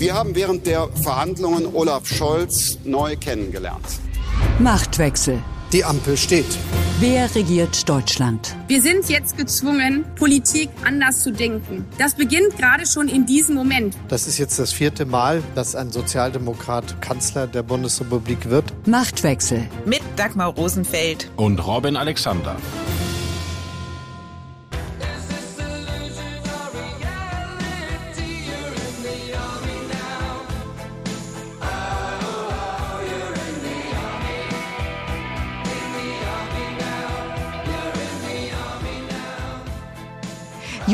Wir haben während der Verhandlungen Olaf Scholz neu kennengelernt. Machtwechsel. Die Ampel steht. Wer regiert Deutschland? Wir sind jetzt gezwungen, Politik anders zu denken. Das beginnt gerade schon in diesem Moment. Das ist jetzt das vierte Mal, dass ein Sozialdemokrat Kanzler der Bundesrepublik wird. Machtwechsel. Mit Dagmar Rosenfeld und Robin Alexander.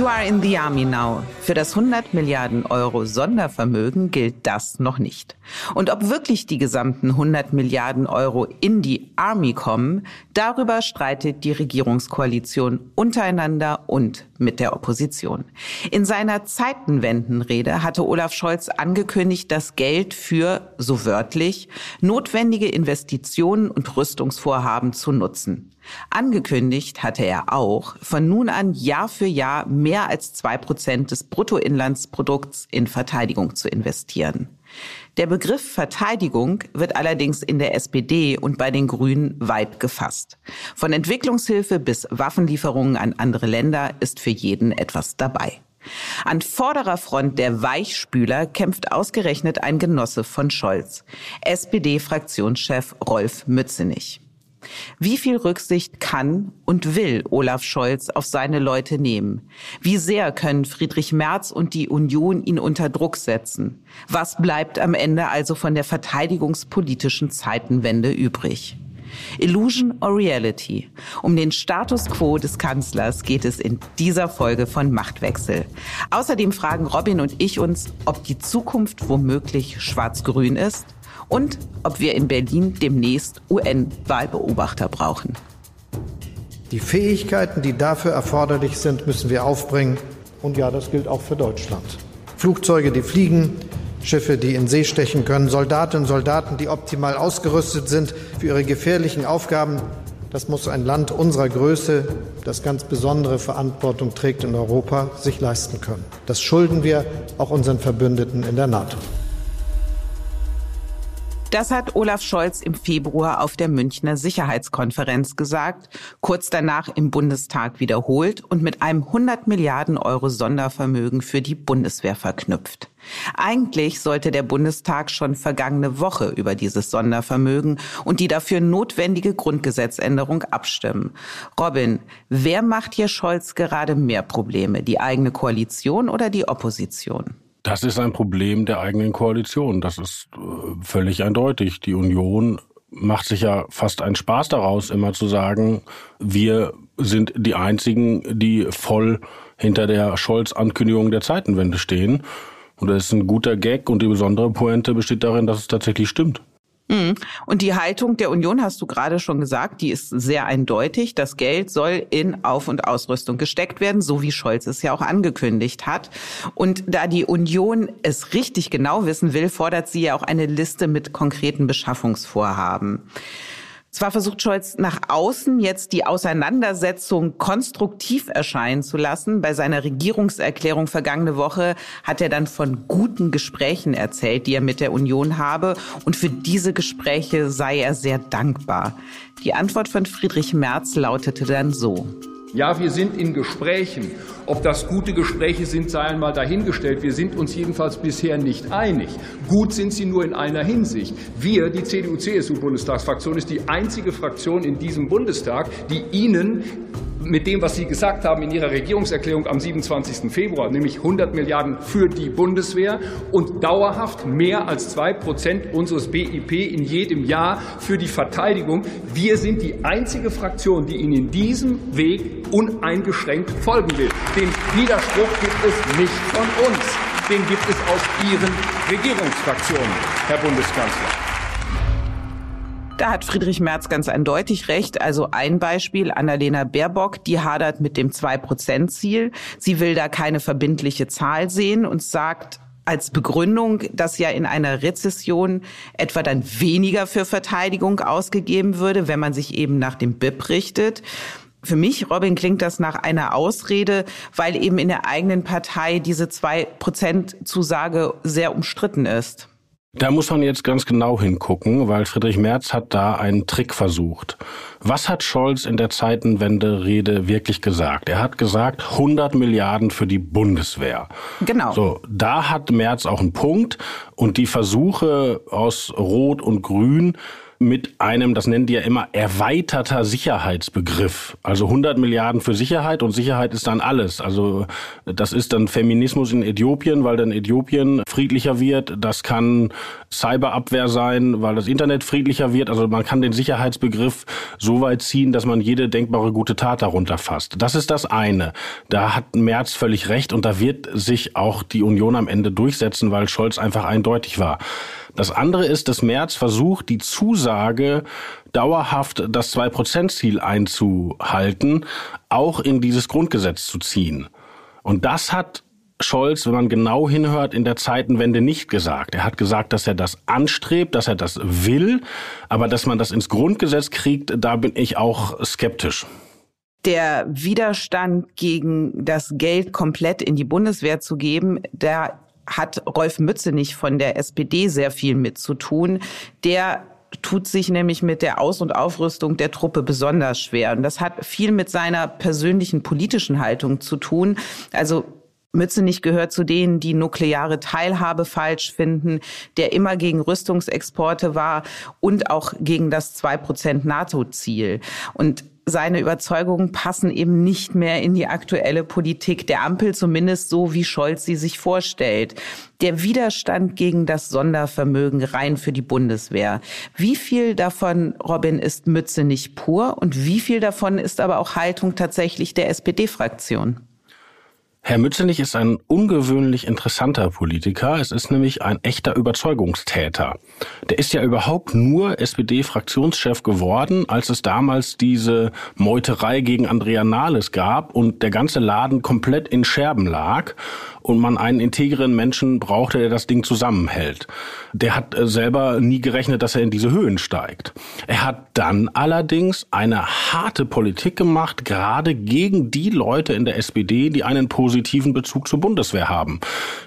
You are in the army now. Für das 100 Milliarden Euro Sondervermögen gilt das noch nicht. Und ob wirklich die gesamten 100 Milliarden Euro in die Army kommen, darüber streitet die Regierungskoalition untereinander und mit der Opposition. In seiner Zeitenwendenrede hatte Olaf Scholz angekündigt, das Geld für, so wörtlich, notwendige Investitionen und Rüstungsvorhaben zu nutzen. Angekündigt hatte er auch, von nun an Jahr für Jahr mehr als zwei Prozent des Bruttoinlandsprodukts in Verteidigung zu investieren. Der Begriff Verteidigung wird allerdings in der SPD und bei den Grünen weit gefasst. Von Entwicklungshilfe bis Waffenlieferungen an andere Länder ist für jeden etwas dabei. An vorderer Front der Weichspüler kämpft ausgerechnet ein Genosse von Scholz, SPD-Fraktionschef Rolf Mützenich. Wie viel Rücksicht kann und will Olaf Scholz auf seine Leute nehmen? Wie sehr können Friedrich Merz und die Union ihn unter Druck setzen? Was bleibt am Ende also von der verteidigungspolitischen Zeitenwende übrig? Illusion or Reality? Um den Status quo des Kanzlers geht es in dieser Folge von Machtwechsel. Außerdem fragen Robin und ich uns, ob die Zukunft womöglich schwarz-grün ist und ob wir in Berlin demnächst UN-Wahlbeobachter brauchen. Die Fähigkeiten, die dafür erforderlich sind, müssen wir aufbringen. Und ja, das gilt auch für Deutschland. Flugzeuge, die fliegen, Schiffe, die in See stechen können, Soldatinnen und Soldaten, die optimal ausgerüstet sind für ihre gefährlichen Aufgaben. Das muss ein Land unserer Größe, das ganz besondere Verantwortung trägt in Europa, sich leisten können. Das schulden wir auch unseren Verbündeten in der NATO. Das hat Olaf Scholz im Februar auf der Münchner Sicherheitskonferenz gesagt, kurz danach im Bundestag wiederholt und mit einem 100 Milliarden Euro Sondervermögen für die Bundeswehr verknüpft. Eigentlich sollte der Bundestag schon vergangene Woche über dieses Sondervermögen und die dafür notwendige Grundgesetzänderung abstimmen. Robin, wer macht hier Scholz gerade mehr Probleme? Die eigene Koalition oder die Opposition? Das ist ein Problem der eigenen Koalition. Das ist äh, völlig eindeutig. Die Union macht sich ja fast einen Spaß daraus, immer zu sagen, wir sind die Einzigen, die voll hinter der Scholz-Ankündigung der Zeitenwende stehen. Und das ist ein guter Gag und die besondere Pointe besteht darin, dass es tatsächlich stimmt. Mhm. Und die Haltung der Union, hast du gerade schon gesagt, die ist sehr eindeutig. Das Geld soll in Auf- und Ausrüstung gesteckt werden, so wie Scholz es ja auch angekündigt hat. Und da die Union es richtig genau wissen will, fordert sie ja auch eine Liste mit konkreten Beschaffungsvorhaben. Zwar versucht Scholz nach außen jetzt die Auseinandersetzung konstruktiv erscheinen zu lassen. Bei seiner Regierungserklärung vergangene Woche hat er dann von guten Gesprächen erzählt, die er mit der Union habe. Und für diese Gespräche sei er sehr dankbar. Die Antwort von Friedrich Merz lautete dann so. Ja, wir sind in Gesprächen. Ob das gute Gespräche sind, sei einmal dahingestellt. Wir sind uns jedenfalls bisher nicht einig. Gut sind sie nur in einer Hinsicht. Wir, die CDU-CSU-Bundestagsfraktion, ist die einzige Fraktion in diesem Bundestag, die Ihnen mit dem, was Sie gesagt haben in Ihrer Regierungserklärung am 27. Februar, nämlich 100 Milliarden für die Bundeswehr und dauerhaft mehr als zwei Prozent unseres BIP in jedem Jahr für die Verteidigung. Wir sind die einzige Fraktion, die Ihnen in diesem Weg uneingeschränkt folgen will. Den Widerspruch gibt es nicht von uns. Den gibt es aus Ihren Regierungsfraktionen, Herr Bundeskanzler. Da hat Friedrich Merz ganz eindeutig recht. Also ein Beispiel, Annalena Baerbock, die hadert mit dem 2-Prozent-Ziel. Sie will da keine verbindliche Zahl sehen und sagt, als Begründung, dass ja in einer Rezession etwa dann weniger für Verteidigung ausgegeben würde, wenn man sich eben nach dem BIP richtet. Für mich, Robin, klingt das nach einer Ausrede, weil eben in der eigenen Partei diese zwei Prozent Zusage sehr umstritten ist. Da muss man jetzt ganz genau hingucken, weil Friedrich Merz hat da einen Trick versucht. Was hat Scholz in der Zeitenwende-Rede wirklich gesagt? Er hat gesagt, 100 Milliarden für die Bundeswehr. Genau. So, da hat Merz auch einen Punkt und die Versuche aus Rot und Grün, mit einem, das nennen die ja immer, erweiterter Sicherheitsbegriff. Also 100 Milliarden für Sicherheit und Sicherheit ist dann alles. Also das ist dann Feminismus in Äthiopien, weil dann Äthiopien friedlicher wird. Das kann Cyberabwehr sein, weil das Internet friedlicher wird. Also man kann den Sicherheitsbegriff so weit ziehen, dass man jede denkbare gute Tat darunter fasst. Das ist das eine. Da hat Merz völlig recht und da wird sich auch die Union am Ende durchsetzen, weil Scholz einfach eindeutig war. Das andere ist, dass Merz versucht, die Zusage, dauerhaft das Zwei-Prozent-Ziel einzuhalten, auch in dieses Grundgesetz zu ziehen. Und das hat Scholz, wenn man genau hinhört, in der Zeitenwende nicht gesagt. Er hat gesagt, dass er das anstrebt, dass er das will, aber dass man das ins Grundgesetz kriegt, da bin ich auch skeptisch. Der Widerstand gegen das Geld komplett in die Bundeswehr zu geben, der hat Rolf Mützenich von der SPD sehr viel mit zu tun. Der tut sich nämlich mit der Aus- und Aufrüstung der Truppe besonders schwer. Und das hat viel mit seiner persönlichen politischen Haltung zu tun. Also Mützenich gehört zu denen, die nukleare Teilhabe falsch finden, der immer gegen Rüstungsexporte war und auch gegen das 2% NATO-Ziel. Und seine Überzeugungen passen eben nicht mehr in die aktuelle Politik der Ampel, zumindest so, wie Scholz sie sich vorstellt. Der Widerstand gegen das Sondervermögen rein für die Bundeswehr. Wie viel davon, Robin, ist Mütze nicht pur und wie viel davon ist aber auch Haltung tatsächlich der SPD-Fraktion? Herr Mützenich ist ein ungewöhnlich interessanter Politiker. Es ist nämlich ein echter Überzeugungstäter. Der ist ja überhaupt nur SPD-Fraktionschef geworden, als es damals diese Meuterei gegen Andrea Nahles gab und der ganze Laden komplett in Scherben lag und man einen integren Menschen brauchte, der das Ding zusammenhält. Der hat äh, selber nie gerechnet, dass er in diese Höhen steigt. Er hat dann allerdings eine harte Politik gemacht, gerade gegen die Leute in der SPD, die einen positiven Bezug zur Bundeswehr haben.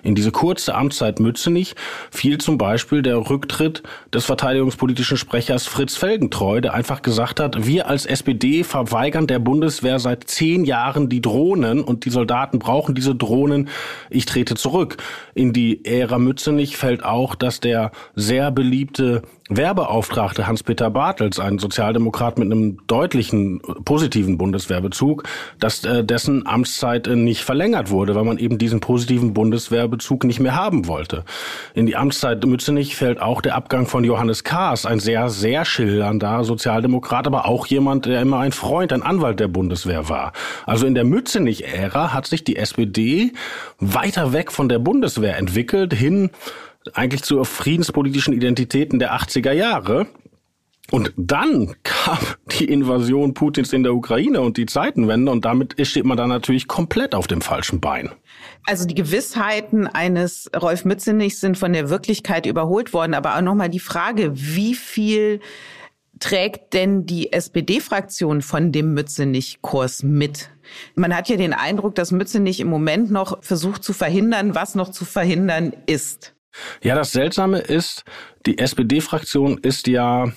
In diese kurze Amtszeit Mützenich fiel zum Beispiel der Rücktritt des verteidigungspolitischen Sprechers Fritz Felgentreu, der einfach gesagt hat, wir als SPD verweigern der Bundeswehr seit zehn Jahren die Drohnen und die Soldaten brauchen diese Drohnen ich trete zurück. In die Ära Mützenich fällt auch, dass der sehr beliebte Werbeauftragte Hans-Peter Bartels, ein Sozialdemokrat mit einem deutlichen positiven Bundeswehrbezug, dass äh, dessen Amtszeit äh, nicht verlängert wurde, weil man eben diesen positiven Bundeswehrbezug nicht mehr haben wollte. In die Amtszeit Mützenich fällt auch der Abgang von Johannes Kahrs, ein sehr, sehr schillernder Sozialdemokrat, aber auch jemand, der immer ein Freund, ein Anwalt der Bundeswehr war. Also in der Mützenich-Ära hat sich die SPD weiter weg von der Bundeswehr entwickelt, hin eigentlich zur friedenspolitischen Identitäten der 80er Jahre. Und dann kam die Invasion Putins in der Ukraine und die Zeitenwende und damit steht man dann natürlich komplett auf dem falschen Bein. Also die Gewissheiten eines Rolf Mützenichs sind von der Wirklichkeit überholt worden, aber auch nochmal die Frage, wie viel trägt denn die SPD-Fraktion von dem Mützenich-Kurs mit? Man hat ja den Eindruck, dass Mützenich im Moment noch versucht zu verhindern, was noch zu verhindern ist. Ja, das Seltsame ist, die SPD-Fraktion ist ja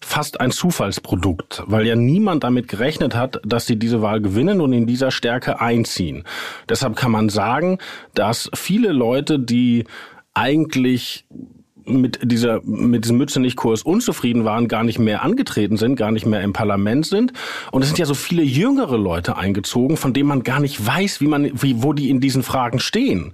fast ein Zufallsprodukt, weil ja niemand damit gerechnet hat, dass sie diese Wahl gewinnen und in dieser Stärke einziehen. Deshalb kann man sagen, dass viele Leute, die eigentlich mit dieser mit diesem Mützenich-Kurs unzufrieden waren, gar nicht mehr angetreten sind, gar nicht mehr im Parlament sind. Und es sind ja so viele jüngere Leute eingezogen, von denen man gar nicht weiß, wie man, wie, wo die in diesen Fragen stehen.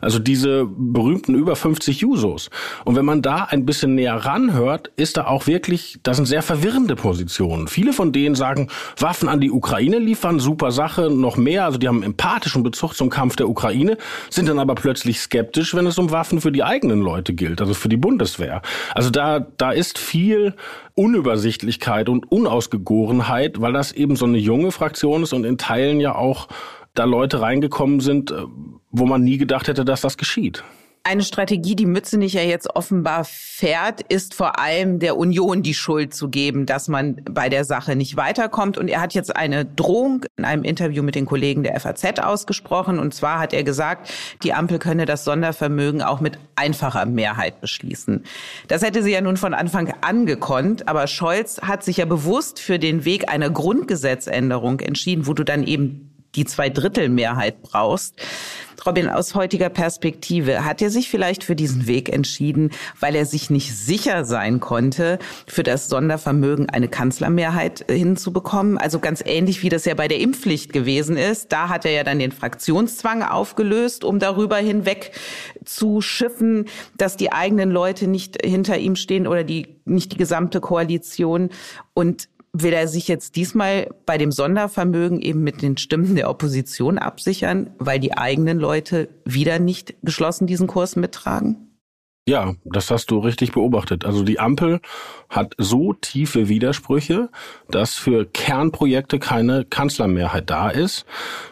Also diese berühmten über 50 Jusos. Und wenn man da ein bisschen näher ranhört, ist da auch wirklich, das sind sehr verwirrende Positionen. Viele von denen sagen, Waffen an die Ukraine liefern, super Sache, noch mehr. Also die haben empathischen Bezug zum Kampf der Ukraine, sind dann aber plötzlich skeptisch, wenn es um Waffen für die eigenen Leute gilt, also für die Bundeswehr. Also da, da ist viel Unübersichtlichkeit und Unausgegorenheit, weil das eben so eine junge Fraktion ist und in Teilen ja auch da Leute reingekommen sind, äh, wo man nie gedacht hätte, dass das geschieht. Eine Strategie, die Mützenich ja jetzt offenbar fährt, ist vor allem der Union die Schuld zu geben, dass man bei der Sache nicht weiterkommt. Und er hat jetzt eine Drohung in einem Interview mit den Kollegen der FAZ ausgesprochen. Und zwar hat er gesagt, die Ampel könne das Sondervermögen auch mit einfacher Mehrheit beschließen. Das hätte sie ja nun von Anfang an gekonnt. Aber Scholz hat sich ja bewusst für den Weg einer Grundgesetzänderung entschieden, wo du dann eben die Zweidrittelmehrheit brauchst. Robin, aus heutiger Perspektive, hat er sich vielleicht für diesen Weg entschieden, weil er sich nicht sicher sein konnte, für das Sondervermögen eine Kanzlermehrheit hinzubekommen? Also ganz ähnlich, wie das ja bei der Impfpflicht gewesen ist. Da hat er ja dann den Fraktionszwang aufgelöst, um darüber hinweg zu schiffen, dass die eigenen Leute nicht hinter ihm stehen oder die, nicht die gesamte Koalition. Und will er sich jetzt diesmal bei dem Sondervermögen eben mit den Stimmen der Opposition absichern, weil die eigenen Leute wieder nicht geschlossen diesen Kurs mittragen? Ja, das hast du richtig beobachtet. Also die Ampel hat so tiefe Widersprüche, dass für Kernprojekte keine Kanzlermehrheit da ist.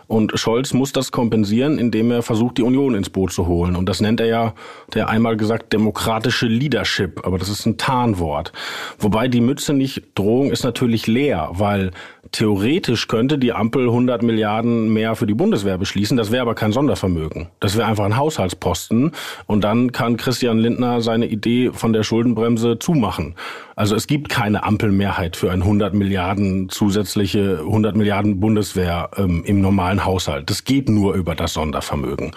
Und Scholz muss das kompensieren, indem er versucht, die Union ins Boot zu holen. Und das nennt er ja, der einmal gesagt, demokratische Leadership. Aber das ist ein Tarnwort. Wobei die Mütze nicht Drohung ist natürlich leer, weil theoretisch könnte die Ampel 100 Milliarden mehr für die Bundeswehr beschließen. Das wäre aber kein Sondervermögen. Das wäre einfach ein Haushaltsposten. Und dann kann Christian Lindner seine Idee von der Schuldenbremse zumachen. Also es gibt keine Ampelmehrheit für ein 100 Milliarden zusätzliche 100 Milliarden Bundeswehr ähm, im normalen Haushalt. Das geht nur über das Sondervermögen.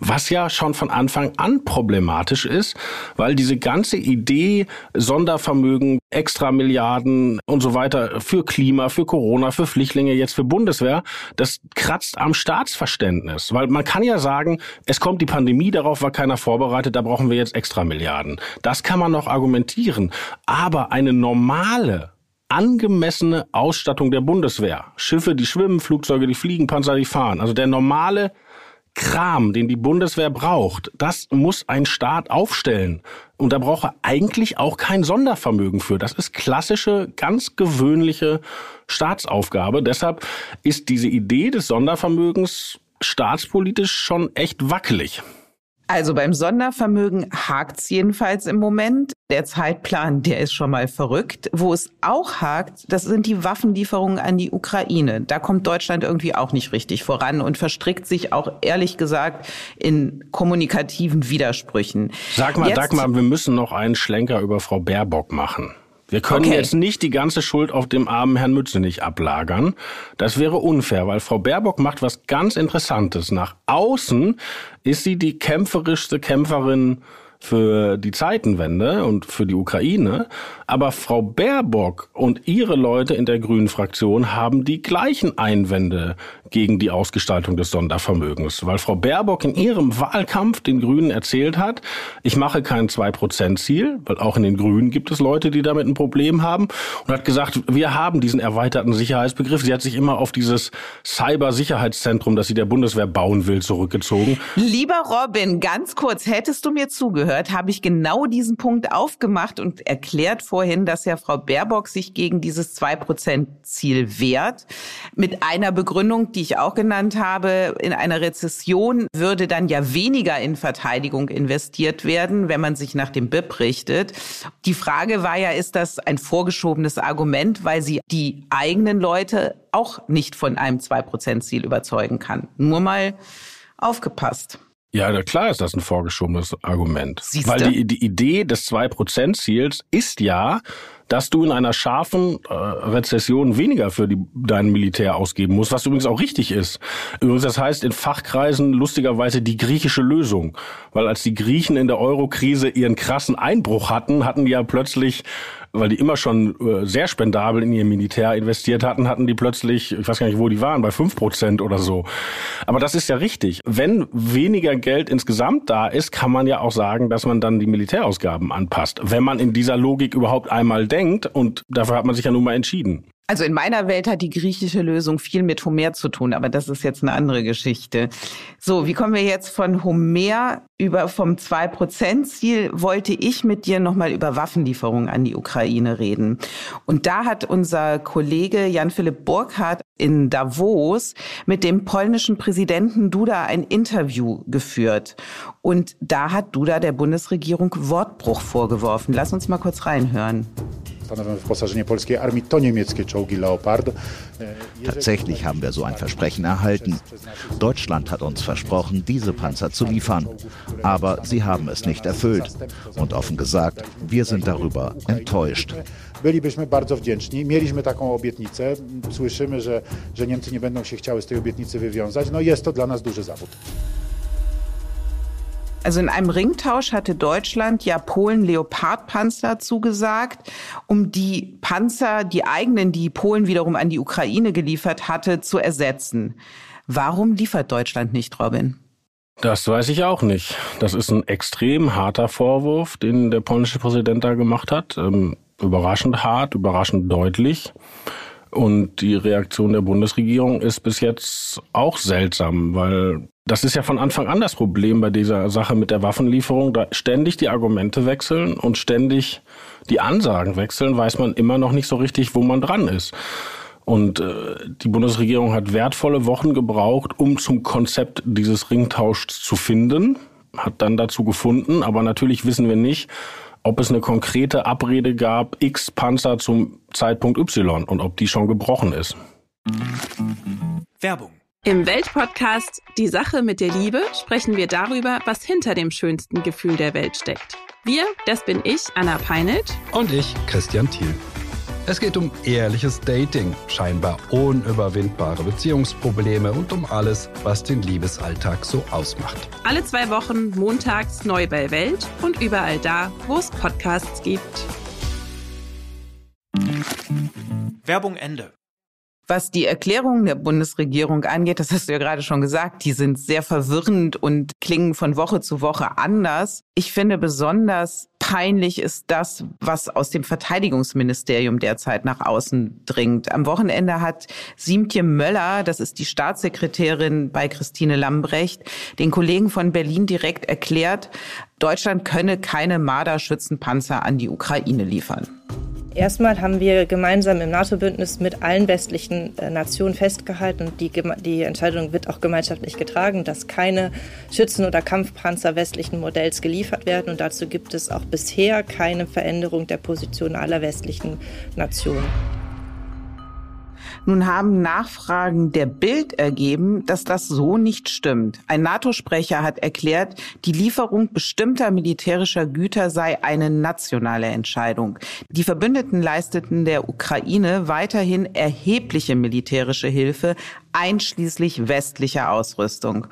Was ja schon von Anfang an problematisch ist, weil diese ganze Idee Sondervermögen, extra Milliarden und so weiter für Klima, für Corona, für Flüchtlinge, jetzt für Bundeswehr, das kratzt am Staatsverständnis. Weil man kann ja sagen, es kommt die Pandemie, darauf war keiner vorbereitet, da brauchen wir jetzt extra Milliarden. Das kann man noch argumentieren. Aber aber eine normale, angemessene Ausstattung der Bundeswehr, Schiffe, die schwimmen, Flugzeuge, die fliegen, Panzer, die fahren, also der normale Kram, den die Bundeswehr braucht, das muss ein Staat aufstellen. Und da braucht er eigentlich auch kein Sondervermögen für. Das ist klassische, ganz gewöhnliche Staatsaufgabe. Deshalb ist diese Idee des Sondervermögens staatspolitisch schon echt wackelig. Also beim Sondervermögen hakt's jedenfalls im Moment. Der Zeitplan, der ist schon mal verrückt. Wo es auch hakt, das sind die Waffenlieferungen an die Ukraine. Da kommt Deutschland irgendwie auch nicht richtig voran und verstrickt sich auch ehrlich gesagt in kommunikativen Widersprüchen. Sag mal, Jetzt, sag mal, wir müssen noch einen Schlenker über Frau Baerbock machen. Wir können okay. jetzt nicht die ganze Schuld auf dem armen Herrn Mützenich ablagern. Das wäre unfair, weil Frau Baerbock macht was ganz Interessantes. Nach außen ist sie die kämpferischste Kämpferin für die Zeitenwende und für die Ukraine. Aber Frau Baerbock und ihre Leute in der Grünen Fraktion haben die gleichen Einwände gegen die Ausgestaltung des Sondervermögens, weil Frau Baerbock in ihrem Wahlkampf den Grünen erzählt hat, ich mache kein 2%-Ziel, weil auch in den Grünen gibt es Leute, die damit ein Problem haben und hat gesagt, wir haben diesen erweiterten Sicherheitsbegriff. Sie hat sich immer auf dieses Cyber-Sicherheitszentrum, das sie der Bundeswehr bauen will, zurückgezogen. Lieber Robin, ganz kurz, hättest du mir zugehört, habe ich genau diesen Punkt aufgemacht und erklärt vorhin, dass ja Frau Baerbock sich gegen dieses 2%-Ziel wehrt, mit einer Begründung, die die ich auch genannt habe, in einer Rezession würde dann ja weniger in Verteidigung investiert werden, wenn man sich nach dem BIP richtet. Die Frage war ja, ist das ein vorgeschobenes Argument, weil sie die eigenen Leute auch nicht von einem 2-Prozent-Ziel überzeugen kann? Nur mal aufgepasst. Ja, klar ist das ein vorgeschobenes Argument. Siehste? Weil die, die Idee des 2-Prozent-Ziels ist ja, dass du in einer scharfen äh, Rezession weniger für die, dein Militär ausgeben musst, was übrigens auch richtig ist. Übrigens, das heißt in Fachkreisen lustigerweise die griechische Lösung. Weil als die Griechen in der Euro-Krise ihren krassen Einbruch hatten, hatten die ja plötzlich weil die immer schon äh, sehr spendabel in ihr Militär investiert hatten, hatten die plötzlich, ich weiß gar nicht, wo die waren, bei fünf Prozent oder so. Aber das ist ja richtig. Wenn weniger Geld insgesamt da ist, kann man ja auch sagen, dass man dann die Militärausgaben anpasst. Wenn man in dieser Logik überhaupt einmal denkt und dafür hat man sich ja nun mal entschieden. Also in meiner Welt hat die griechische Lösung viel mit Homer zu tun, aber das ist jetzt eine andere Geschichte. So, wie kommen wir jetzt von Homer über vom 2-Prozent-Ziel? Wollte ich mit dir nochmal über Waffenlieferungen an die Ukraine reden. Und da hat unser Kollege Jan-Philipp Burkhardt in Davos mit dem polnischen Präsidenten Duda ein Interview geführt. Und da hat Duda der Bundesregierung Wortbruch vorgeworfen. Lass uns mal kurz reinhören stanowią wyposażenie polskiej armii, to niemieckie czołgi Leopard. E, Tatsächlich haben wir so ein Versprechen erhalten. Deutschland hat uns versprochen, diese Panzer zu liefern. Aber sie haben es nicht erfüllt. Und offen gesagt, wir sind darüber enttäuscht. Bylibyśmy bardzo wdzięczni. Mieliśmy taką obietnicę. Słyszymy, że, że Niemcy nie będą się chciały z tej obietnicy wywiązać. No jest to dla nas duży zawód. Also in einem Ringtausch hatte Deutschland ja Polen Leopardpanzer zugesagt, um die Panzer, die eigenen, die Polen wiederum an die Ukraine geliefert hatte, zu ersetzen. Warum liefert Deutschland nicht, Robin? Das weiß ich auch nicht. Das ist ein extrem harter Vorwurf, den der polnische Präsident da gemacht hat. Ähm, überraschend hart, überraschend deutlich. Und die Reaktion der Bundesregierung ist bis jetzt auch seltsam, weil das ist ja von Anfang an das Problem bei dieser Sache mit der Waffenlieferung. Da ständig die Argumente wechseln und ständig die Ansagen wechseln, weiß man immer noch nicht so richtig, wo man dran ist. Und äh, die Bundesregierung hat wertvolle Wochen gebraucht, um zum Konzept dieses Ringtauschs zu finden, hat dann dazu gefunden, aber natürlich wissen wir nicht, ob es eine konkrete Abrede gab, X Panzer zum Zeitpunkt Y und ob die schon gebrochen ist. Werbung. Im Weltpodcast Die Sache mit der Liebe sprechen wir darüber, was hinter dem schönsten Gefühl der Welt steckt. Wir, das bin ich, Anna Peinelt. Und ich, Christian Thiel. Es geht um ehrliches Dating, scheinbar unüberwindbare Beziehungsprobleme und um alles, was den Liebesalltag so ausmacht. Alle zwei Wochen montags neu bei Welt und überall da, wo es Podcasts gibt. Werbung Ende. Was die Erklärungen der Bundesregierung angeht, das hast du ja gerade schon gesagt, die sind sehr verwirrend und klingen von Woche zu Woche anders. Ich finde besonders peinlich ist das, was aus dem Verteidigungsministerium derzeit nach außen dringt. Am Wochenende hat Siemtje Möller, das ist die Staatssekretärin bei Christine Lambrecht, den Kollegen von Berlin direkt erklärt, Deutschland könne keine Marder-Schützenpanzer an die Ukraine liefern. Erstmal haben wir gemeinsam im NATO-Bündnis mit allen westlichen äh, Nationen festgehalten und die, die Entscheidung wird auch gemeinschaftlich getragen, dass keine Schützen- oder Kampfpanzer westlichen Modells geliefert werden. Und dazu gibt es auch bisher keine Veränderung der Position aller westlichen Nationen. Nun haben Nachfragen der Bild ergeben, dass das so nicht stimmt. Ein NATO-Sprecher hat erklärt, die Lieferung bestimmter militärischer Güter sei eine nationale Entscheidung. Die Verbündeten leisteten der Ukraine weiterhin erhebliche militärische Hilfe, einschließlich westlicher Ausrüstung.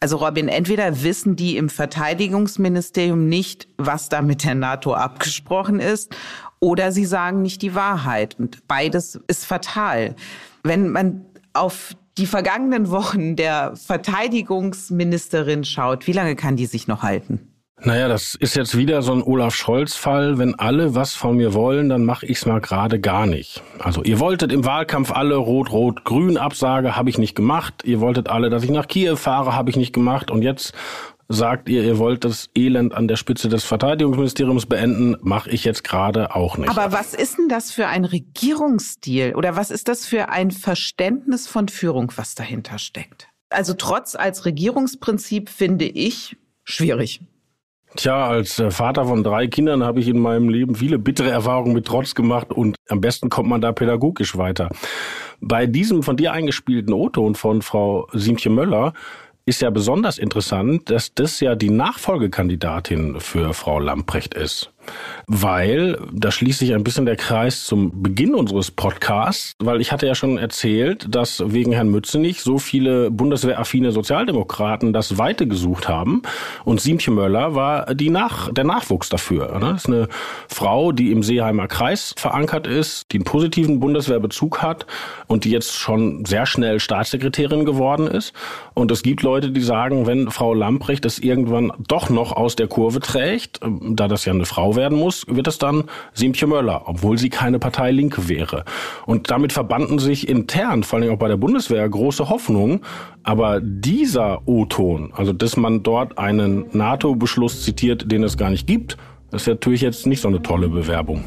Also Robin, entweder wissen die im Verteidigungsministerium nicht, was da mit der NATO abgesprochen ist, oder sie sagen nicht die Wahrheit. Und beides ist fatal. Wenn man auf die vergangenen Wochen der Verteidigungsministerin schaut, wie lange kann die sich noch halten? Naja, das ist jetzt wieder so ein Olaf Scholz-Fall. Wenn alle was von mir wollen, dann mache ich's mal gerade gar nicht. Also ihr wolltet im Wahlkampf alle Rot-Rot-Grün Absage, habe ich nicht gemacht. Ihr wolltet alle, dass ich nach Kiew fahre, habe ich nicht gemacht. Und jetzt sagt ihr, ihr wollt das Elend an der Spitze des Verteidigungsministeriums beenden, mache ich jetzt gerade auch nicht. Aber was ist denn das für ein Regierungsstil oder was ist das für ein Verständnis von Führung, was dahinter steckt? Also trotz als Regierungsprinzip finde ich schwierig. Tja, als äh, Vater von drei Kindern habe ich in meinem Leben viele bittere Erfahrungen mit Trotz gemacht und am besten kommt man da pädagogisch weiter. Bei diesem von dir eingespielten O-Ton von Frau Siemtje Möller ist ja besonders interessant, dass das ja die Nachfolgekandidatin für Frau Lamprecht ist weil da schließt sich ein bisschen der Kreis zum Beginn unseres Podcasts, weil ich hatte ja schon erzählt, dass wegen Herrn Mützenich so viele bundeswehraffine Sozialdemokraten das Weite gesucht haben und Siemtje Möller war die Nach der Nachwuchs dafür. Ne? Das ist eine Frau, die im Seeheimer Kreis verankert ist, die einen positiven Bundeswehrbezug hat und die jetzt schon sehr schnell Staatssekretärin geworden ist. Und es gibt Leute, die sagen, wenn Frau Lamprecht es irgendwann doch noch aus der Kurve trägt, da das ja eine Frau werden muss, wird es dann Siemtje Möller, obwohl sie keine Partei Linke wäre. Und damit verbanden sich intern, vor allem auch bei der Bundeswehr, große Hoffnungen. Aber dieser O-Ton, also dass man dort einen NATO-Beschluss zitiert, den es gar nicht gibt, ist natürlich jetzt nicht so eine tolle Bewerbung.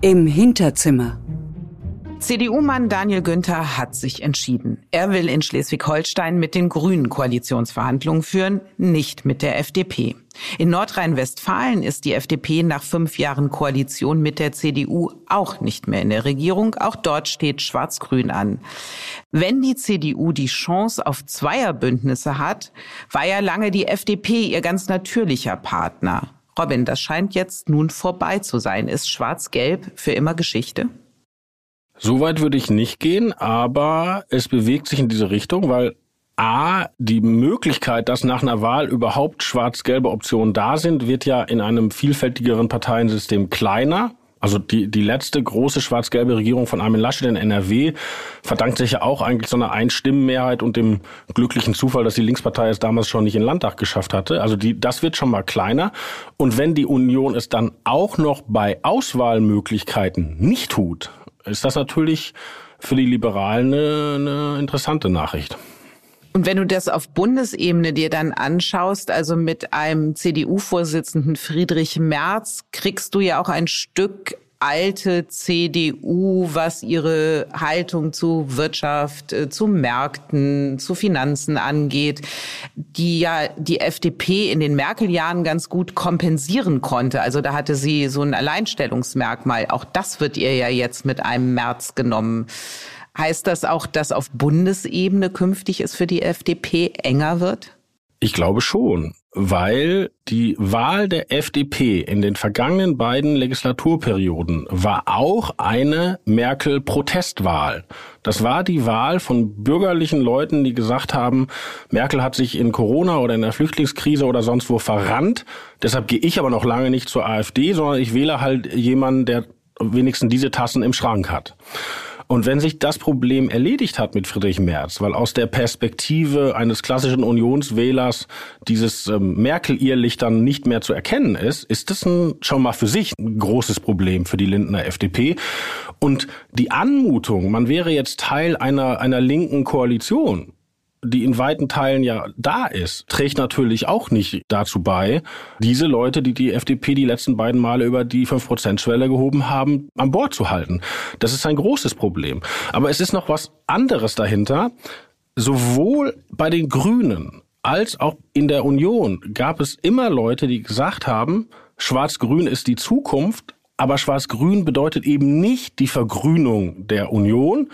Im Hinterzimmer. CDU-Mann Daniel Günther hat sich entschieden. Er will in Schleswig-Holstein mit den Grünen Koalitionsverhandlungen führen, nicht mit der FDP. In Nordrhein-Westfalen ist die FDP nach fünf Jahren Koalition mit der CDU auch nicht mehr in der Regierung. Auch dort steht Schwarz-Grün an. Wenn die CDU die Chance auf Zweierbündnisse hat, war ja lange die FDP ihr ganz natürlicher Partner. Robin, das scheint jetzt nun vorbei zu sein. Ist Schwarz-Gelb für immer Geschichte? So weit würde ich nicht gehen, aber es bewegt sich in diese Richtung, weil A, die Möglichkeit, dass nach einer Wahl überhaupt schwarz-gelbe Optionen da sind, wird ja in einem vielfältigeren Parteiensystem kleiner. Also die, die letzte große schwarz-gelbe Regierung von Armin Laschet in NRW verdankt sich ja auch eigentlich so einer Einstimmenmehrheit und dem glücklichen Zufall, dass die Linkspartei es damals schon nicht in Landtag geschafft hatte. Also die, das wird schon mal kleiner. Und wenn die Union es dann auch noch bei Auswahlmöglichkeiten nicht tut, ist das natürlich für die Liberalen eine, eine interessante Nachricht. Und wenn du das auf Bundesebene dir dann anschaust, also mit einem CDU-Vorsitzenden Friedrich Merz, kriegst du ja auch ein Stück alte CDU, was ihre Haltung zu Wirtschaft, äh, zu Märkten, zu Finanzen angeht, die ja die FDP in den Merkel-Jahren ganz gut kompensieren konnte. Also da hatte sie so ein Alleinstellungsmerkmal. Auch das wird ihr ja jetzt mit einem März genommen. Heißt das auch, dass auf Bundesebene künftig es für die FDP enger wird? Ich glaube schon, weil die Wahl der FDP in den vergangenen beiden Legislaturperioden war auch eine Merkel-Protestwahl. Das war die Wahl von bürgerlichen Leuten, die gesagt haben, Merkel hat sich in Corona oder in der Flüchtlingskrise oder sonst wo verrannt. Deshalb gehe ich aber noch lange nicht zur AfD, sondern ich wähle halt jemanden, der wenigstens diese Tassen im Schrank hat. Und wenn sich das Problem erledigt hat mit Friedrich Merz, weil aus der Perspektive eines klassischen Unionswählers dieses ähm, Merkel-Irrlichtern nicht mehr zu erkennen ist, ist das ein, schon mal für sich ein großes Problem für die Lindner FDP. Und die Anmutung, man wäre jetzt Teil einer, einer linken Koalition, die in weiten Teilen ja da ist, trägt natürlich auch nicht dazu bei, diese Leute, die die FDP die letzten beiden Male über die 5%-Schwelle gehoben haben, an Bord zu halten. Das ist ein großes Problem. Aber es ist noch was anderes dahinter. Sowohl bei den Grünen als auch in der Union gab es immer Leute, die gesagt haben, Schwarz-Grün ist die Zukunft, aber Schwarz-Grün bedeutet eben nicht die Vergrünung der Union,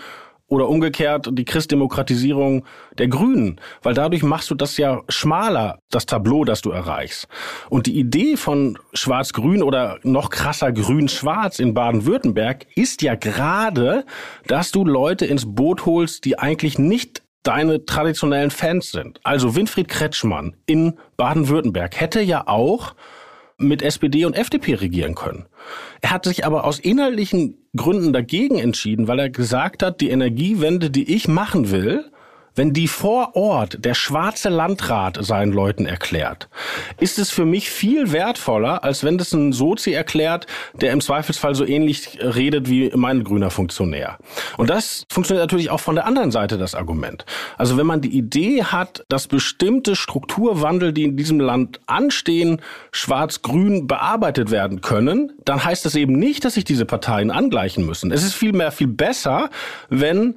oder umgekehrt die Christdemokratisierung der Grünen, weil dadurch machst du das ja schmaler, das Tableau, das du erreichst. Und die Idee von Schwarz-Grün oder noch krasser Grün-Schwarz in Baden-Württemberg ist ja gerade, dass du Leute ins Boot holst, die eigentlich nicht deine traditionellen Fans sind. Also Winfried Kretschmann in Baden-Württemberg hätte ja auch mit SPD und FDP regieren können. Er hat sich aber aus inhaltlichen Gründen dagegen entschieden, weil er gesagt hat, die Energiewende, die ich machen will, wenn die vor Ort der schwarze Landrat seinen Leuten erklärt, ist es für mich viel wertvoller, als wenn das ein Sozi erklärt, der im Zweifelsfall so ähnlich redet wie mein grüner Funktionär. Und das funktioniert natürlich auch von der anderen Seite das Argument. Also wenn man die Idee hat, dass bestimmte Strukturwandel, die in diesem Land anstehen, schwarz-grün bearbeitet werden können, dann heißt das eben nicht, dass sich diese Parteien angleichen müssen. Es ist vielmehr viel besser, wenn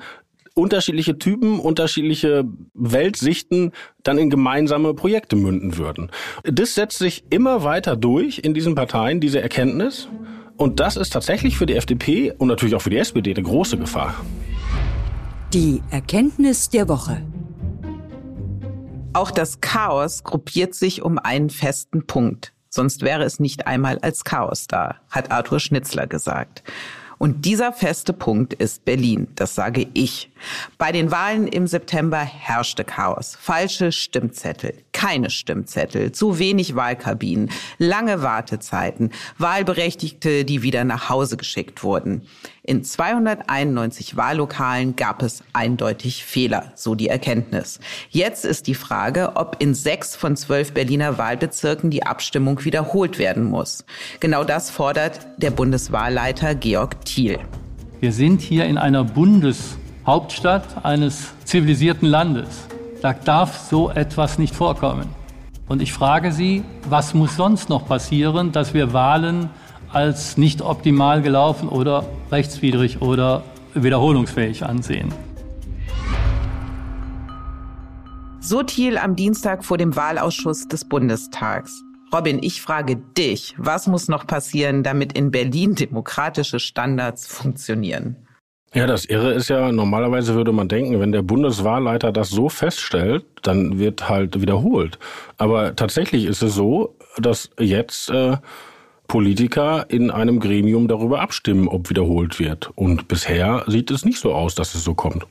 unterschiedliche Typen, unterschiedliche Weltsichten dann in gemeinsame Projekte münden würden. Das setzt sich immer weiter durch in diesen Parteien, diese Erkenntnis. Und das ist tatsächlich für die FDP und natürlich auch für die SPD eine große Gefahr. Die Erkenntnis der Woche. Auch das Chaos gruppiert sich um einen festen Punkt. Sonst wäre es nicht einmal als Chaos da, hat Arthur Schnitzler gesagt. Und dieser feste Punkt ist Berlin, das sage ich. Bei den Wahlen im September herrschte Chaos. Falsche Stimmzettel, keine Stimmzettel, zu wenig Wahlkabinen, lange Wartezeiten, Wahlberechtigte, die wieder nach Hause geschickt wurden. In 291 Wahllokalen gab es eindeutig Fehler, so die Erkenntnis. Jetzt ist die Frage, ob in sechs von zwölf Berliner Wahlbezirken die Abstimmung wiederholt werden muss. Genau das fordert der Bundeswahlleiter Georg Thiel. Wir sind hier in einer Bundeshauptstadt eines zivilisierten Landes. Da darf so etwas nicht vorkommen. Und ich frage Sie, was muss sonst noch passieren, dass wir Wahlen als nicht optimal gelaufen oder rechtswidrig oder wiederholungsfähig ansehen. So Thiel am Dienstag vor dem Wahlausschuss des Bundestags. Robin, ich frage dich, was muss noch passieren, damit in Berlin demokratische Standards funktionieren? Ja, das Irre ist ja, normalerweise würde man denken, wenn der Bundeswahlleiter das so feststellt, dann wird halt wiederholt. Aber tatsächlich ist es so, dass jetzt äh, Politiker in einem Gremium darüber abstimmen, ob wiederholt wird. Und bisher sieht es nicht so aus, dass es so kommt.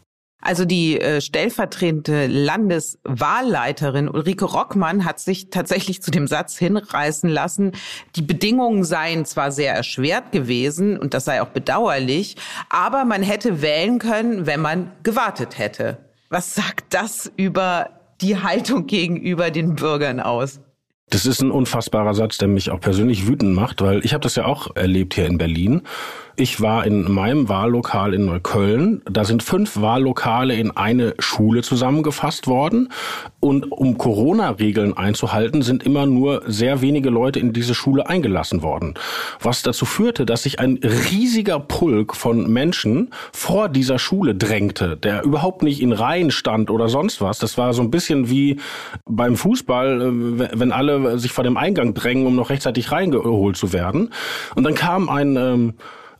Also die äh, stellvertretende Landeswahlleiterin Ulrike Rockmann hat sich tatsächlich zu dem Satz hinreißen lassen, die Bedingungen seien zwar sehr erschwert gewesen und das sei auch bedauerlich, aber man hätte wählen können, wenn man gewartet hätte. Was sagt das über die Haltung gegenüber den Bürgern aus? Das ist ein unfassbarer Satz, der mich auch persönlich wütend macht, weil ich habe das ja auch erlebt hier in Berlin. Ich war in meinem Wahllokal in Neukölln. Da sind fünf Wahllokale in eine Schule zusammengefasst worden. Und um Corona-Regeln einzuhalten, sind immer nur sehr wenige Leute in diese Schule eingelassen worden. Was dazu führte, dass sich ein riesiger Pulk von Menschen vor dieser Schule drängte, der überhaupt nicht in Reihen stand oder sonst was. Das war so ein bisschen wie beim Fußball, äh, wenn alle sich vor dem Eingang drängen, um noch rechtzeitig reingeholt zu werden. Und dann kam ein ähm,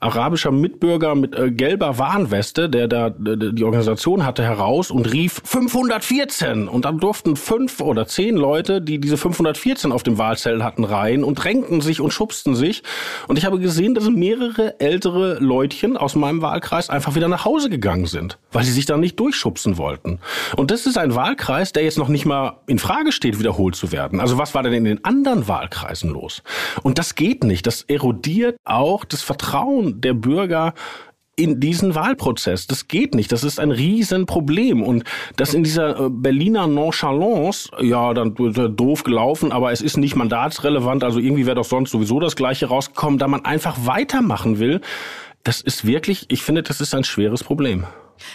arabischer Mitbürger mit äh, gelber Warnweste, der da die Organisation hatte, heraus und rief 514. Und dann durften fünf oder zehn Leute, die diese 514 auf dem Wahlzettel hatten, rein und drängten sich und schubsten sich. Und ich habe gesehen, dass mehrere ältere Leutchen aus meinem Wahlkreis einfach wieder nach Hause gegangen sind, weil sie sich da nicht durchschubsen wollten. Und das ist ein Wahlkreis, der jetzt noch nicht mal in Frage steht, wiederholt zu werden. Also was war denn in den anderen Wahlkreisen los? Und das geht nicht. Das erodiert auch das Vertrauen der Bürger in diesen Wahlprozess. Das geht nicht. Das ist ein Riesenproblem. Und das in dieser äh, Berliner Nonchalance, ja, dann doof gelaufen, aber es ist nicht mandatsrelevant, also irgendwie wäre doch sonst sowieso das Gleiche rausgekommen, da man einfach weitermachen will. Das ist wirklich, ich finde, das ist ein schweres Problem.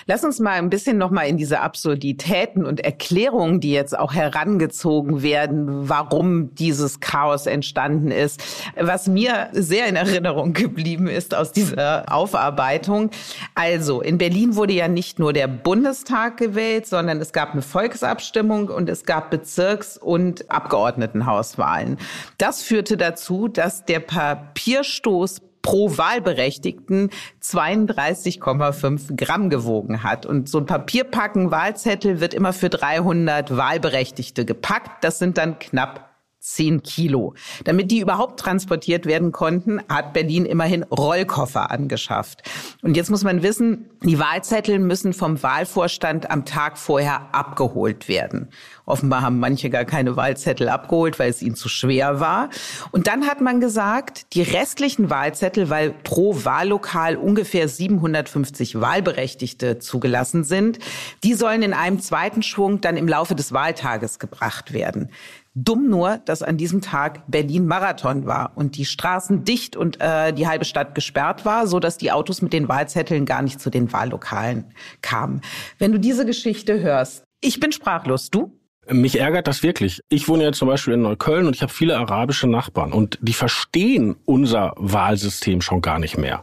Lass uns mal ein bisschen noch mal in diese Absurditäten und Erklärungen, die jetzt auch herangezogen werden, warum dieses Chaos entstanden ist. Was mir sehr in Erinnerung geblieben ist aus dieser Aufarbeitung. Also, in Berlin wurde ja nicht nur der Bundestag gewählt, sondern es gab eine Volksabstimmung und es gab Bezirks- und Abgeordnetenhauswahlen. Das führte dazu, dass der Papierstoß pro Wahlberechtigten 32,5 Gramm gewogen hat. Und so ein Papierpacken Wahlzettel wird immer für 300 Wahlberechtigte gepackt. Das sind dann knapp 10 Kilo. Damit die überhaupt transportiert werden konnten, hat Berlin immerhin Rollkoffer angeschafft. Und jetzt muss man wissen, die Wahlzettel müssen vom Wahlvorstand am Tag vorher abgeholt werden. Offenbar haben manche gar keine Wahlzettel abgeholt, weil es ihnen zu schwer war. Und dann hat man gesagt, die restlichen Wahlzettel, weil pro Wahllokal ungefähr 750 Wahlberechtigte zugelassen sind, die sollen in einem zweiten Schwung dann im Laufe des Wahltages gebracht werden. Dumm nur, dass an diesem Tag Berlin Marathon war und die Straßen dicht und äh, die halbe Stadt gesperrt war, so dass die Autos mit den Wahlzetteln gar nicht zu den Wahllokalen kamen. Wenn du diese Geschichte hörst, ich bin sprachlos. Du? Mich ärgert das wirklich. Ich wohne ja zum Beispiel in Neukölln und ich habe viele arabische Nachbarn und die verstehen unser Wahlsystem schon gar nicht mehr.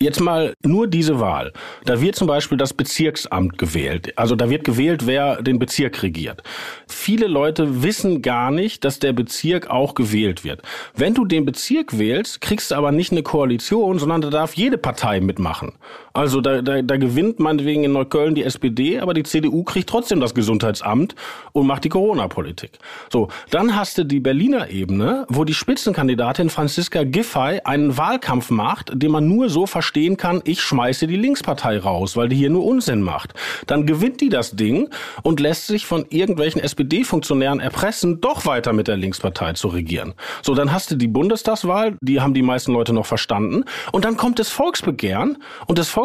Jetzt mal nur diese Wahl. Da wird zum Beispiel das Bezirksamt gewählt. Also da wird gewählt, wer den Bezirk regiert. Viele Leute wissen gar nicht, dass der Bezirk auch gewählt wird. Wenn du den Bezirk wählst, kriegst du aber nicht eine Koalition, sondern da darf jede Partei mitmachen. Also da, da, da gewinnt meinetwegen in Neukölln die SPD, aber die CDU kriegt trotzdem das Gesundheitsamt und macht die Corona-Politik. So, dann hast du die Berliner Ebene, wo die Spitzenkandidatin Franziska Giffey einen Wahlkampf macht, den man nur so verstehen kann, ich schmeiße die Linkspartei raus, weil die hier nur Unsinn macht. Dann gewinnt die das Ding und lässt sich von irgendwelchen SPD-Funktionären erpressen, doch weiter mit der Linkspartei zu regieren. So, dann hast du die Bundestagswahl, die haben die meisten Leute noch verstanden. Und dann kommt das Volksbegehren und das Volksbegehren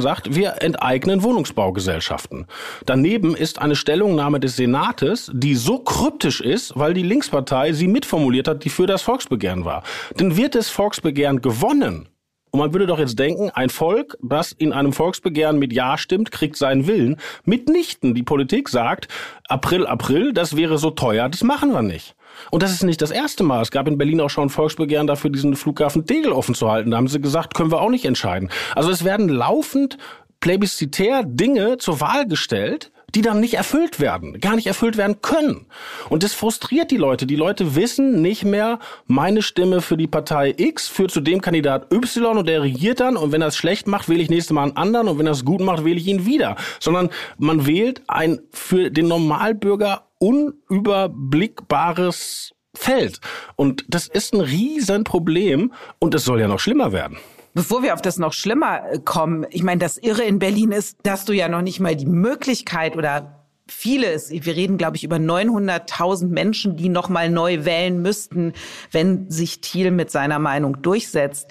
sagt, wir enteignen Wohnungsbaugesellschaften. Daneben ist eine Stellungnahme des Senates, die so kryptisch ist, weil die Linkspartei sie mitformuliert hat, die für das Volksbegehren war. Dann wird das Volksbegehren gewonnen. Und man würde doch jetzt denken, ein Volk, das in einem Volksbegehren mit Ja stimmt, kriegt seinen Willen. Mitnichten. Die Politik sagt, April, April, das wäre so teuer, das machen wir nicht. Und das ist nicht das erste Mal. Es gab in Berlin auch schon Volksbegehren dafür, diesen Flughafen Tegel offen zu halten. Da haben sie gesagt, können wir auch nicht entscheiden. Also es werden laufend plebiszitär Dinge zur Wahl gestellt, die dann nicht erfüllt werden, gar nicht erfüllt werden können. Und das frustriert die Leute. Die Leute wissen nicht mehr, meine Stimme für die Partei X führt zu dem Kandidat Y und der regiert dann und wenn er es schlecht macht, wähle ich nächstes Mal einen anderen und wenn er es gut macht, wähle ich ihn wieder. Sondern man wählt ein für den Normalbürger unüberblickbares Feld. Und das ist ein Riesenproblem und es soll ja noch schlimmer werden. Bevor wir auf das noch schlimmer äh, kommen, ich meine, das Irre in Berlin ist, dass du ja noch nicht mal die Möglichkeit oder viele, wir reden, glaube ich, über 900.000 Menschen, die noch mal neu wählen müssten, wenn sich Thiel mit seiner Meinung durchsetzt.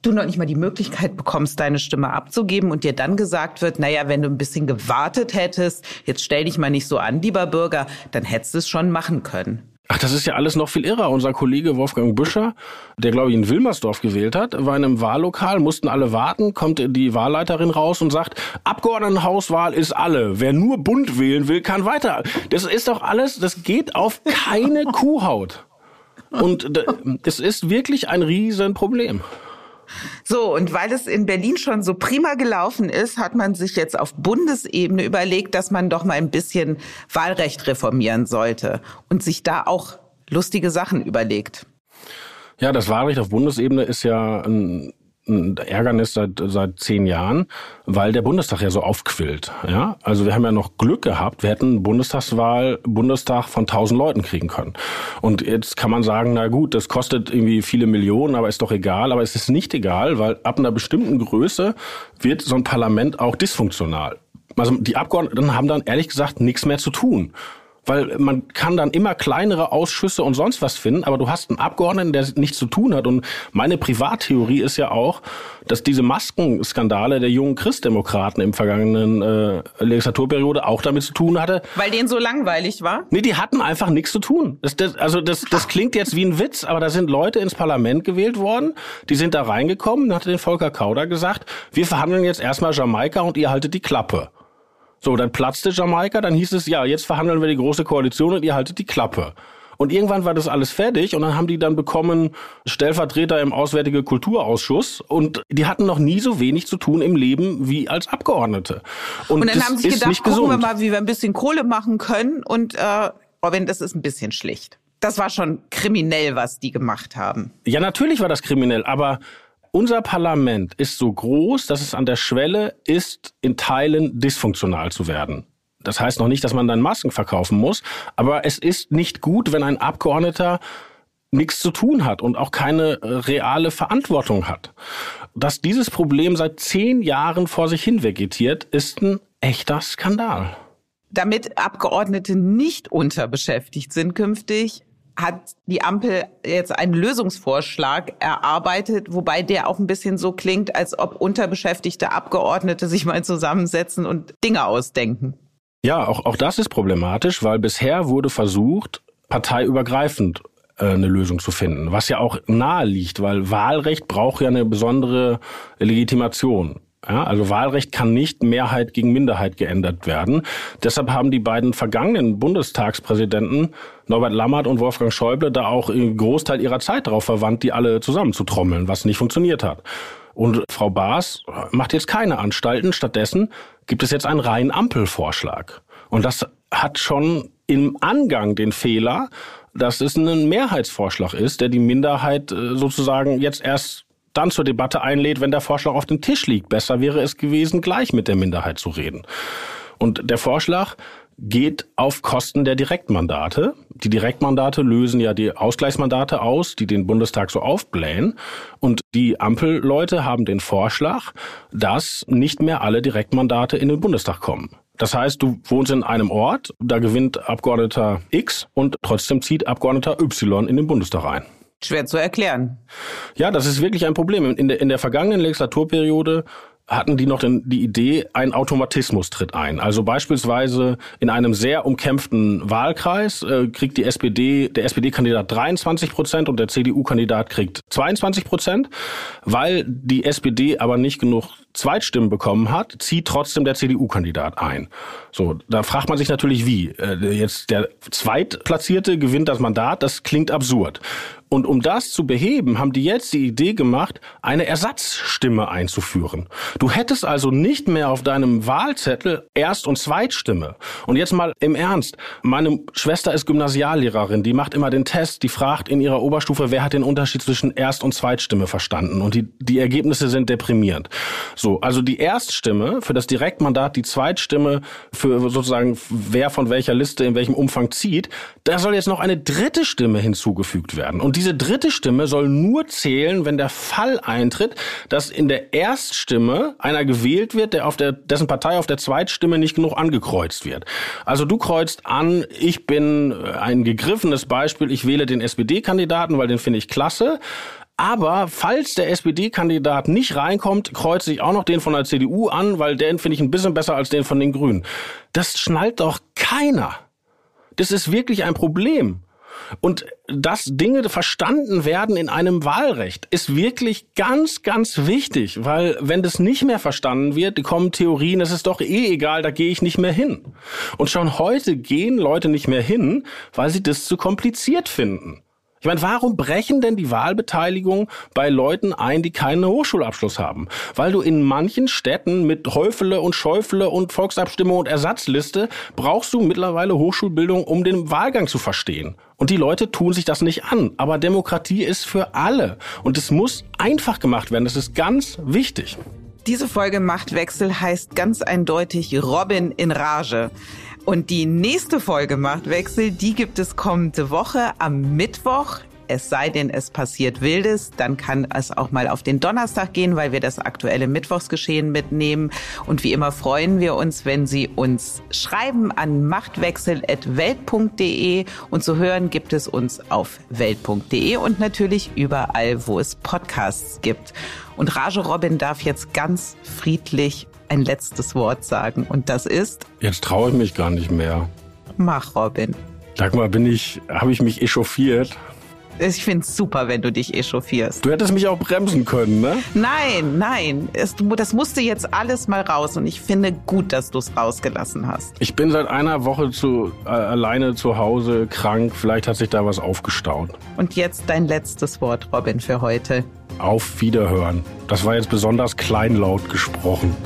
Du noch nicht mal die Möglichkeit bekommst, deine Stimme abzugeben und dir dann gesagt wird, naja, wenn du ein bisschen gewartet hättest, jetzt stell dich mal nicht so an, lieber Bürger, dann hättest du es schon machen können. Ach, das ist ja alles noch viel irrer. Unser Kollege Wolfgang Büscher, der glaube ich in Wilmersdorf gewählt hat, war in einem Wahllokal, mussten alle warten, kommt die Wahlleiterin raus und sagt, Abgeordnetenhauswahl ist alle. Wer nur bunt wählen will, kann weiter. Das ist doch alles, das geht auf keine Kuhhaut. Und das ist wirklich ein Riesenproblem. So, und weil es in Berlin schon so prima gelaufen ist, hat man sich jetzt auf Bundesebene überlegt, dass man doch mal ein bisschen Wahlrecht reformieren sollte und sich da auch lustige Sachen überlegt. Ja, das Wahlrecht auf Bundesebene ist ja ein Ärgernis seit, seit zehn Jahren, weil der Bundestag ja so aufquillt. Ja? Also wir haben ja noch Glück gehabt, wir hätten Bundestagswahl, Bundestag von tausend Leuten kriegen können. Und jetzt kann man sagen, na gut, das kostet irgendwie viele Millionen, aber ist doch egal. Aber es ist nicht egal, weil ab einer bestimmten Größe wird so ein Parlament auch dysfunktional. Also die Abgeordneten haben dann ehrlich gesagt nichts mehr zu tun weil man kann dann immer kleinere Ausschüsse und sonst was finden, aber du hast einen Abgeordneten, der nichts zu tun hat. Und meine Privattheorie ist ja auch, dass diese Maskenskandale der jungen Christdemokraten im vergangenen äh, Legislaturperiode auch damit zu tun hatte. Weil denen so langweilig war? Nee, die hatten einfach nichts zu tun. Das, das, also das, das klingt jetzt wie ein Witz, aber da sind Leute ins Parlament gewählt worden, die sind da reingekommen, dann hat den Volker Kauder gesagt, wir verhandeln jetzt erstmal Jamaika und ihr haltet die Klappe. So, dann platzte Jamaika, dann hieß es, ja, jetzt verhandeln wir die große Koalition und ihr haltet die Klappe. Und irgendwann war das alles fertig und dann haben die dann bekommen Stellvertreter im Auswärtige Kulturausschuss und die hatten noch nie so wenig zu tun im Leben wie als Abgeordnete. Und, und dann haben sie gedacht, gucken wir mal, wie wir ein bisschen Kohle machen können und äh, oh, wenn das ist ein bisschen schlicht. Das war schon kriminell, was die gemacht haben. Ja, natürlich war das kriminell, aber unser Parlament ist so groß, dass es an der Schwelle ist, in Teilen dysfunktional zu werden. Das heißt noch nicht, dass man dann Masken verkaufen muss, aber es ist nicht gut, wenn ein Abgeordneter nichts zu tun hat und auch keine äh, reale Verantwortung hat. Dass dieses Problem seit zehn Jahren vor sich hin vegetiert, ist ein echter Skandal. Damit Abgeordnete nicht unterbeschäftigt sind künftig, hat die Ampel jetzt einen Lösungsvorschlag erarbeitet, wobei der auch ein bisschen so klingt, als ob unterbeschäftigte Abgeordnete sich mal zusammensetzen und Dinge ausdenken. Ja, auch, auch das ist problematisch, weil bisher wurde versucht, parteiübergreifend äh, eine Lösung zu finden, was ja auch nahe liegt, weil Wahlrecht braucht ja eine besondere Legitimation. Ja, also Wahlrecht kann nicht Mehrheit gegen Minderheit geändert werden. Deshalb haben die beiden vergangenen Bundestagspräsidenten Norbert Lammert und Wolfgang Schäuble da auch einen Großteil ihrer Zeit darauf verwandt, die alle zusammenzutrommeln, was nicht funktioniert hat. Und Frau Baas macht jetzt keine Anstalten. Stattdessen gibt es jetzt einen reinen Ampelvorschlag. Und das hat schon im Angang den Fehler, dass es ein Mehrheitsvorschlag ist, der die Minderheit äh, sozusagen jetzt erst dann zur Debatte einlädt, wenn der Vorschlag auf dem Tisch liegt. Besser wäre es gewesen, gleich mit der Minderheit zu reden. Und der Vorschlag geht auf Kosten der Direktmandate. Die Direktmandate lösen ja die Ausgleichsmandate aus, die den Bundestag so aufblähen. Und die Ampelleute haben den Vorschlag, dass nicht mehr alle Direktmandate in den Bundestag kommen. Das heißt, du wohnst in einem Ort, da gewinnt Abgeordneter X und trotzdem zieht Abgeordneter Y in den Bundestag ein. Schwer zu erklären. Ja, das ist wirklich ein Problem. In der, in der vergangenen Legislaturperiode hatten die noch den, die Idee, ein Automatismus tritt ein. Also beispielsweise in einem sehr umkämpften Wahlkreis äh, kriegt die SPD, der SPD-Kandidat 23 Prozent und der CDU-Kandidat kriegt 22 Prozent. Weil die SPD aber nicht genug Zweitstimmen bekommen hat, zieht trotzdem der CDU-Kandidat ein. So, da fragt man sich natürlich, wie. Äh, jetzt der Zweitplatzierte gewinnt das Mandat, das klingt absurd. Und um das zu beheben, haben die jetzt die Idee gemacht, eine Ersatzstimme einzuführen. Du hättest also nicht mehr auf deinem Wahlzettel Erst- und Zweitstimme. Und jetzt mal im Ernst. Meine Schwester ist Gymnasiallehrerin, die macht immer den Test, die fragt in ihrer Oberstufe, wer hat den Unterschied zwischen Erst- und Zweitstimme verstanden. Und die, die Ergebnisse sind deprimierend. So, also die Erststimme für das Direktmandat, die Zweitstimme für sozusagen wer von welcher Liste in welchem Umfang zieht, da soll jetzt noch eine dritte Stimme hinzugefügt werden. Und diese dritte Stimme soll nur zählen, wenn der Fall eintritt, dass in der Erststimme einer gewählt wird, der auf der, dessen Partei auf der Zweitstimme nicht genug angekreuzt wird. Also du kreuzt an, ich bin ein gegriffenes Beispiel, ich wähle den SPD-Kandidaten, weil den finde ich klasse. Aber falls der SPD-Kandidat nicht reinkommt, kreuze ich auch noch den von der CDU an, weil den finde ich ein bisschen besser als den von den Grünen. Das schnallt doch keiner. Das ist wirklich ein Problem. Und dass Dinge verstanden werden in einem Wahlrecht ist wirklich ganz, ganz wichtig, weil wenn das nicht mehr verstanden wird, kommen Theorien, es ist doch eh egal, da gehe ich nicht mehr hin. Und schon heute gehen Leute nicht mehr hin, weil sie das zu kompliziert finden. Ich meine, warum brechen denn die Wahlbeteiligung bei Leuten ein, die keinen Hochschulabschluss haben? Weil du in manchen Städten mit Häufele und Schäufele und Volksabstimmung und Ersatzliste brauchst du mittlerweile Hochschulbildung, um den Wahlgang zu verstehen. Und die Leute tun sich das nicht an. Aber Demokratie ist für alle. Und es muss einfach gemacht werden. Das ist ganz wichtig. Diese Folge Machtwechsel heißt ganz eindeutig Robin in Rage. Und die nächste Folge Machtwechsel, die gibt es kommende Woche am Mittwoch. Es sei denn, es passiert Wildes, dann kann es auch mal auf den Donnerstag gehen, weil wir das aktuelle Mittwochsgeschehen mitnehmen. Und wie immer freuen wir uns, wenn Sie uns schreiben an machtwechsel.welt.de und zu hören gibt es uns auf welt.de und natürlich überall, wo es Podcasts gibt. Und Rage Robin darf jetzt ganz friedlich ein letztes Wort sagen und das ist? Jetzt traue ich mich gar nicht mehr. Mach, Robin. Sag mal, bin ich, habe ich mich echauffiert? Ich find's super, wenn du dich echauffierst. Du hättest mich auch bremsen können, ne? Nein, nein. Es, das musste jetzt alles mal raus und ich finde gut, dass du es rausgelassen hast. Ich bin seit einer Woche zu, äh, alleine zu Hause krank. Vielleicht hat sich da was aufgestaut. Und jetzt dein letztes Wort, Robin, für heute. Auf Wiederhören. Das war jetzt besonders kleinlaut gesprochen.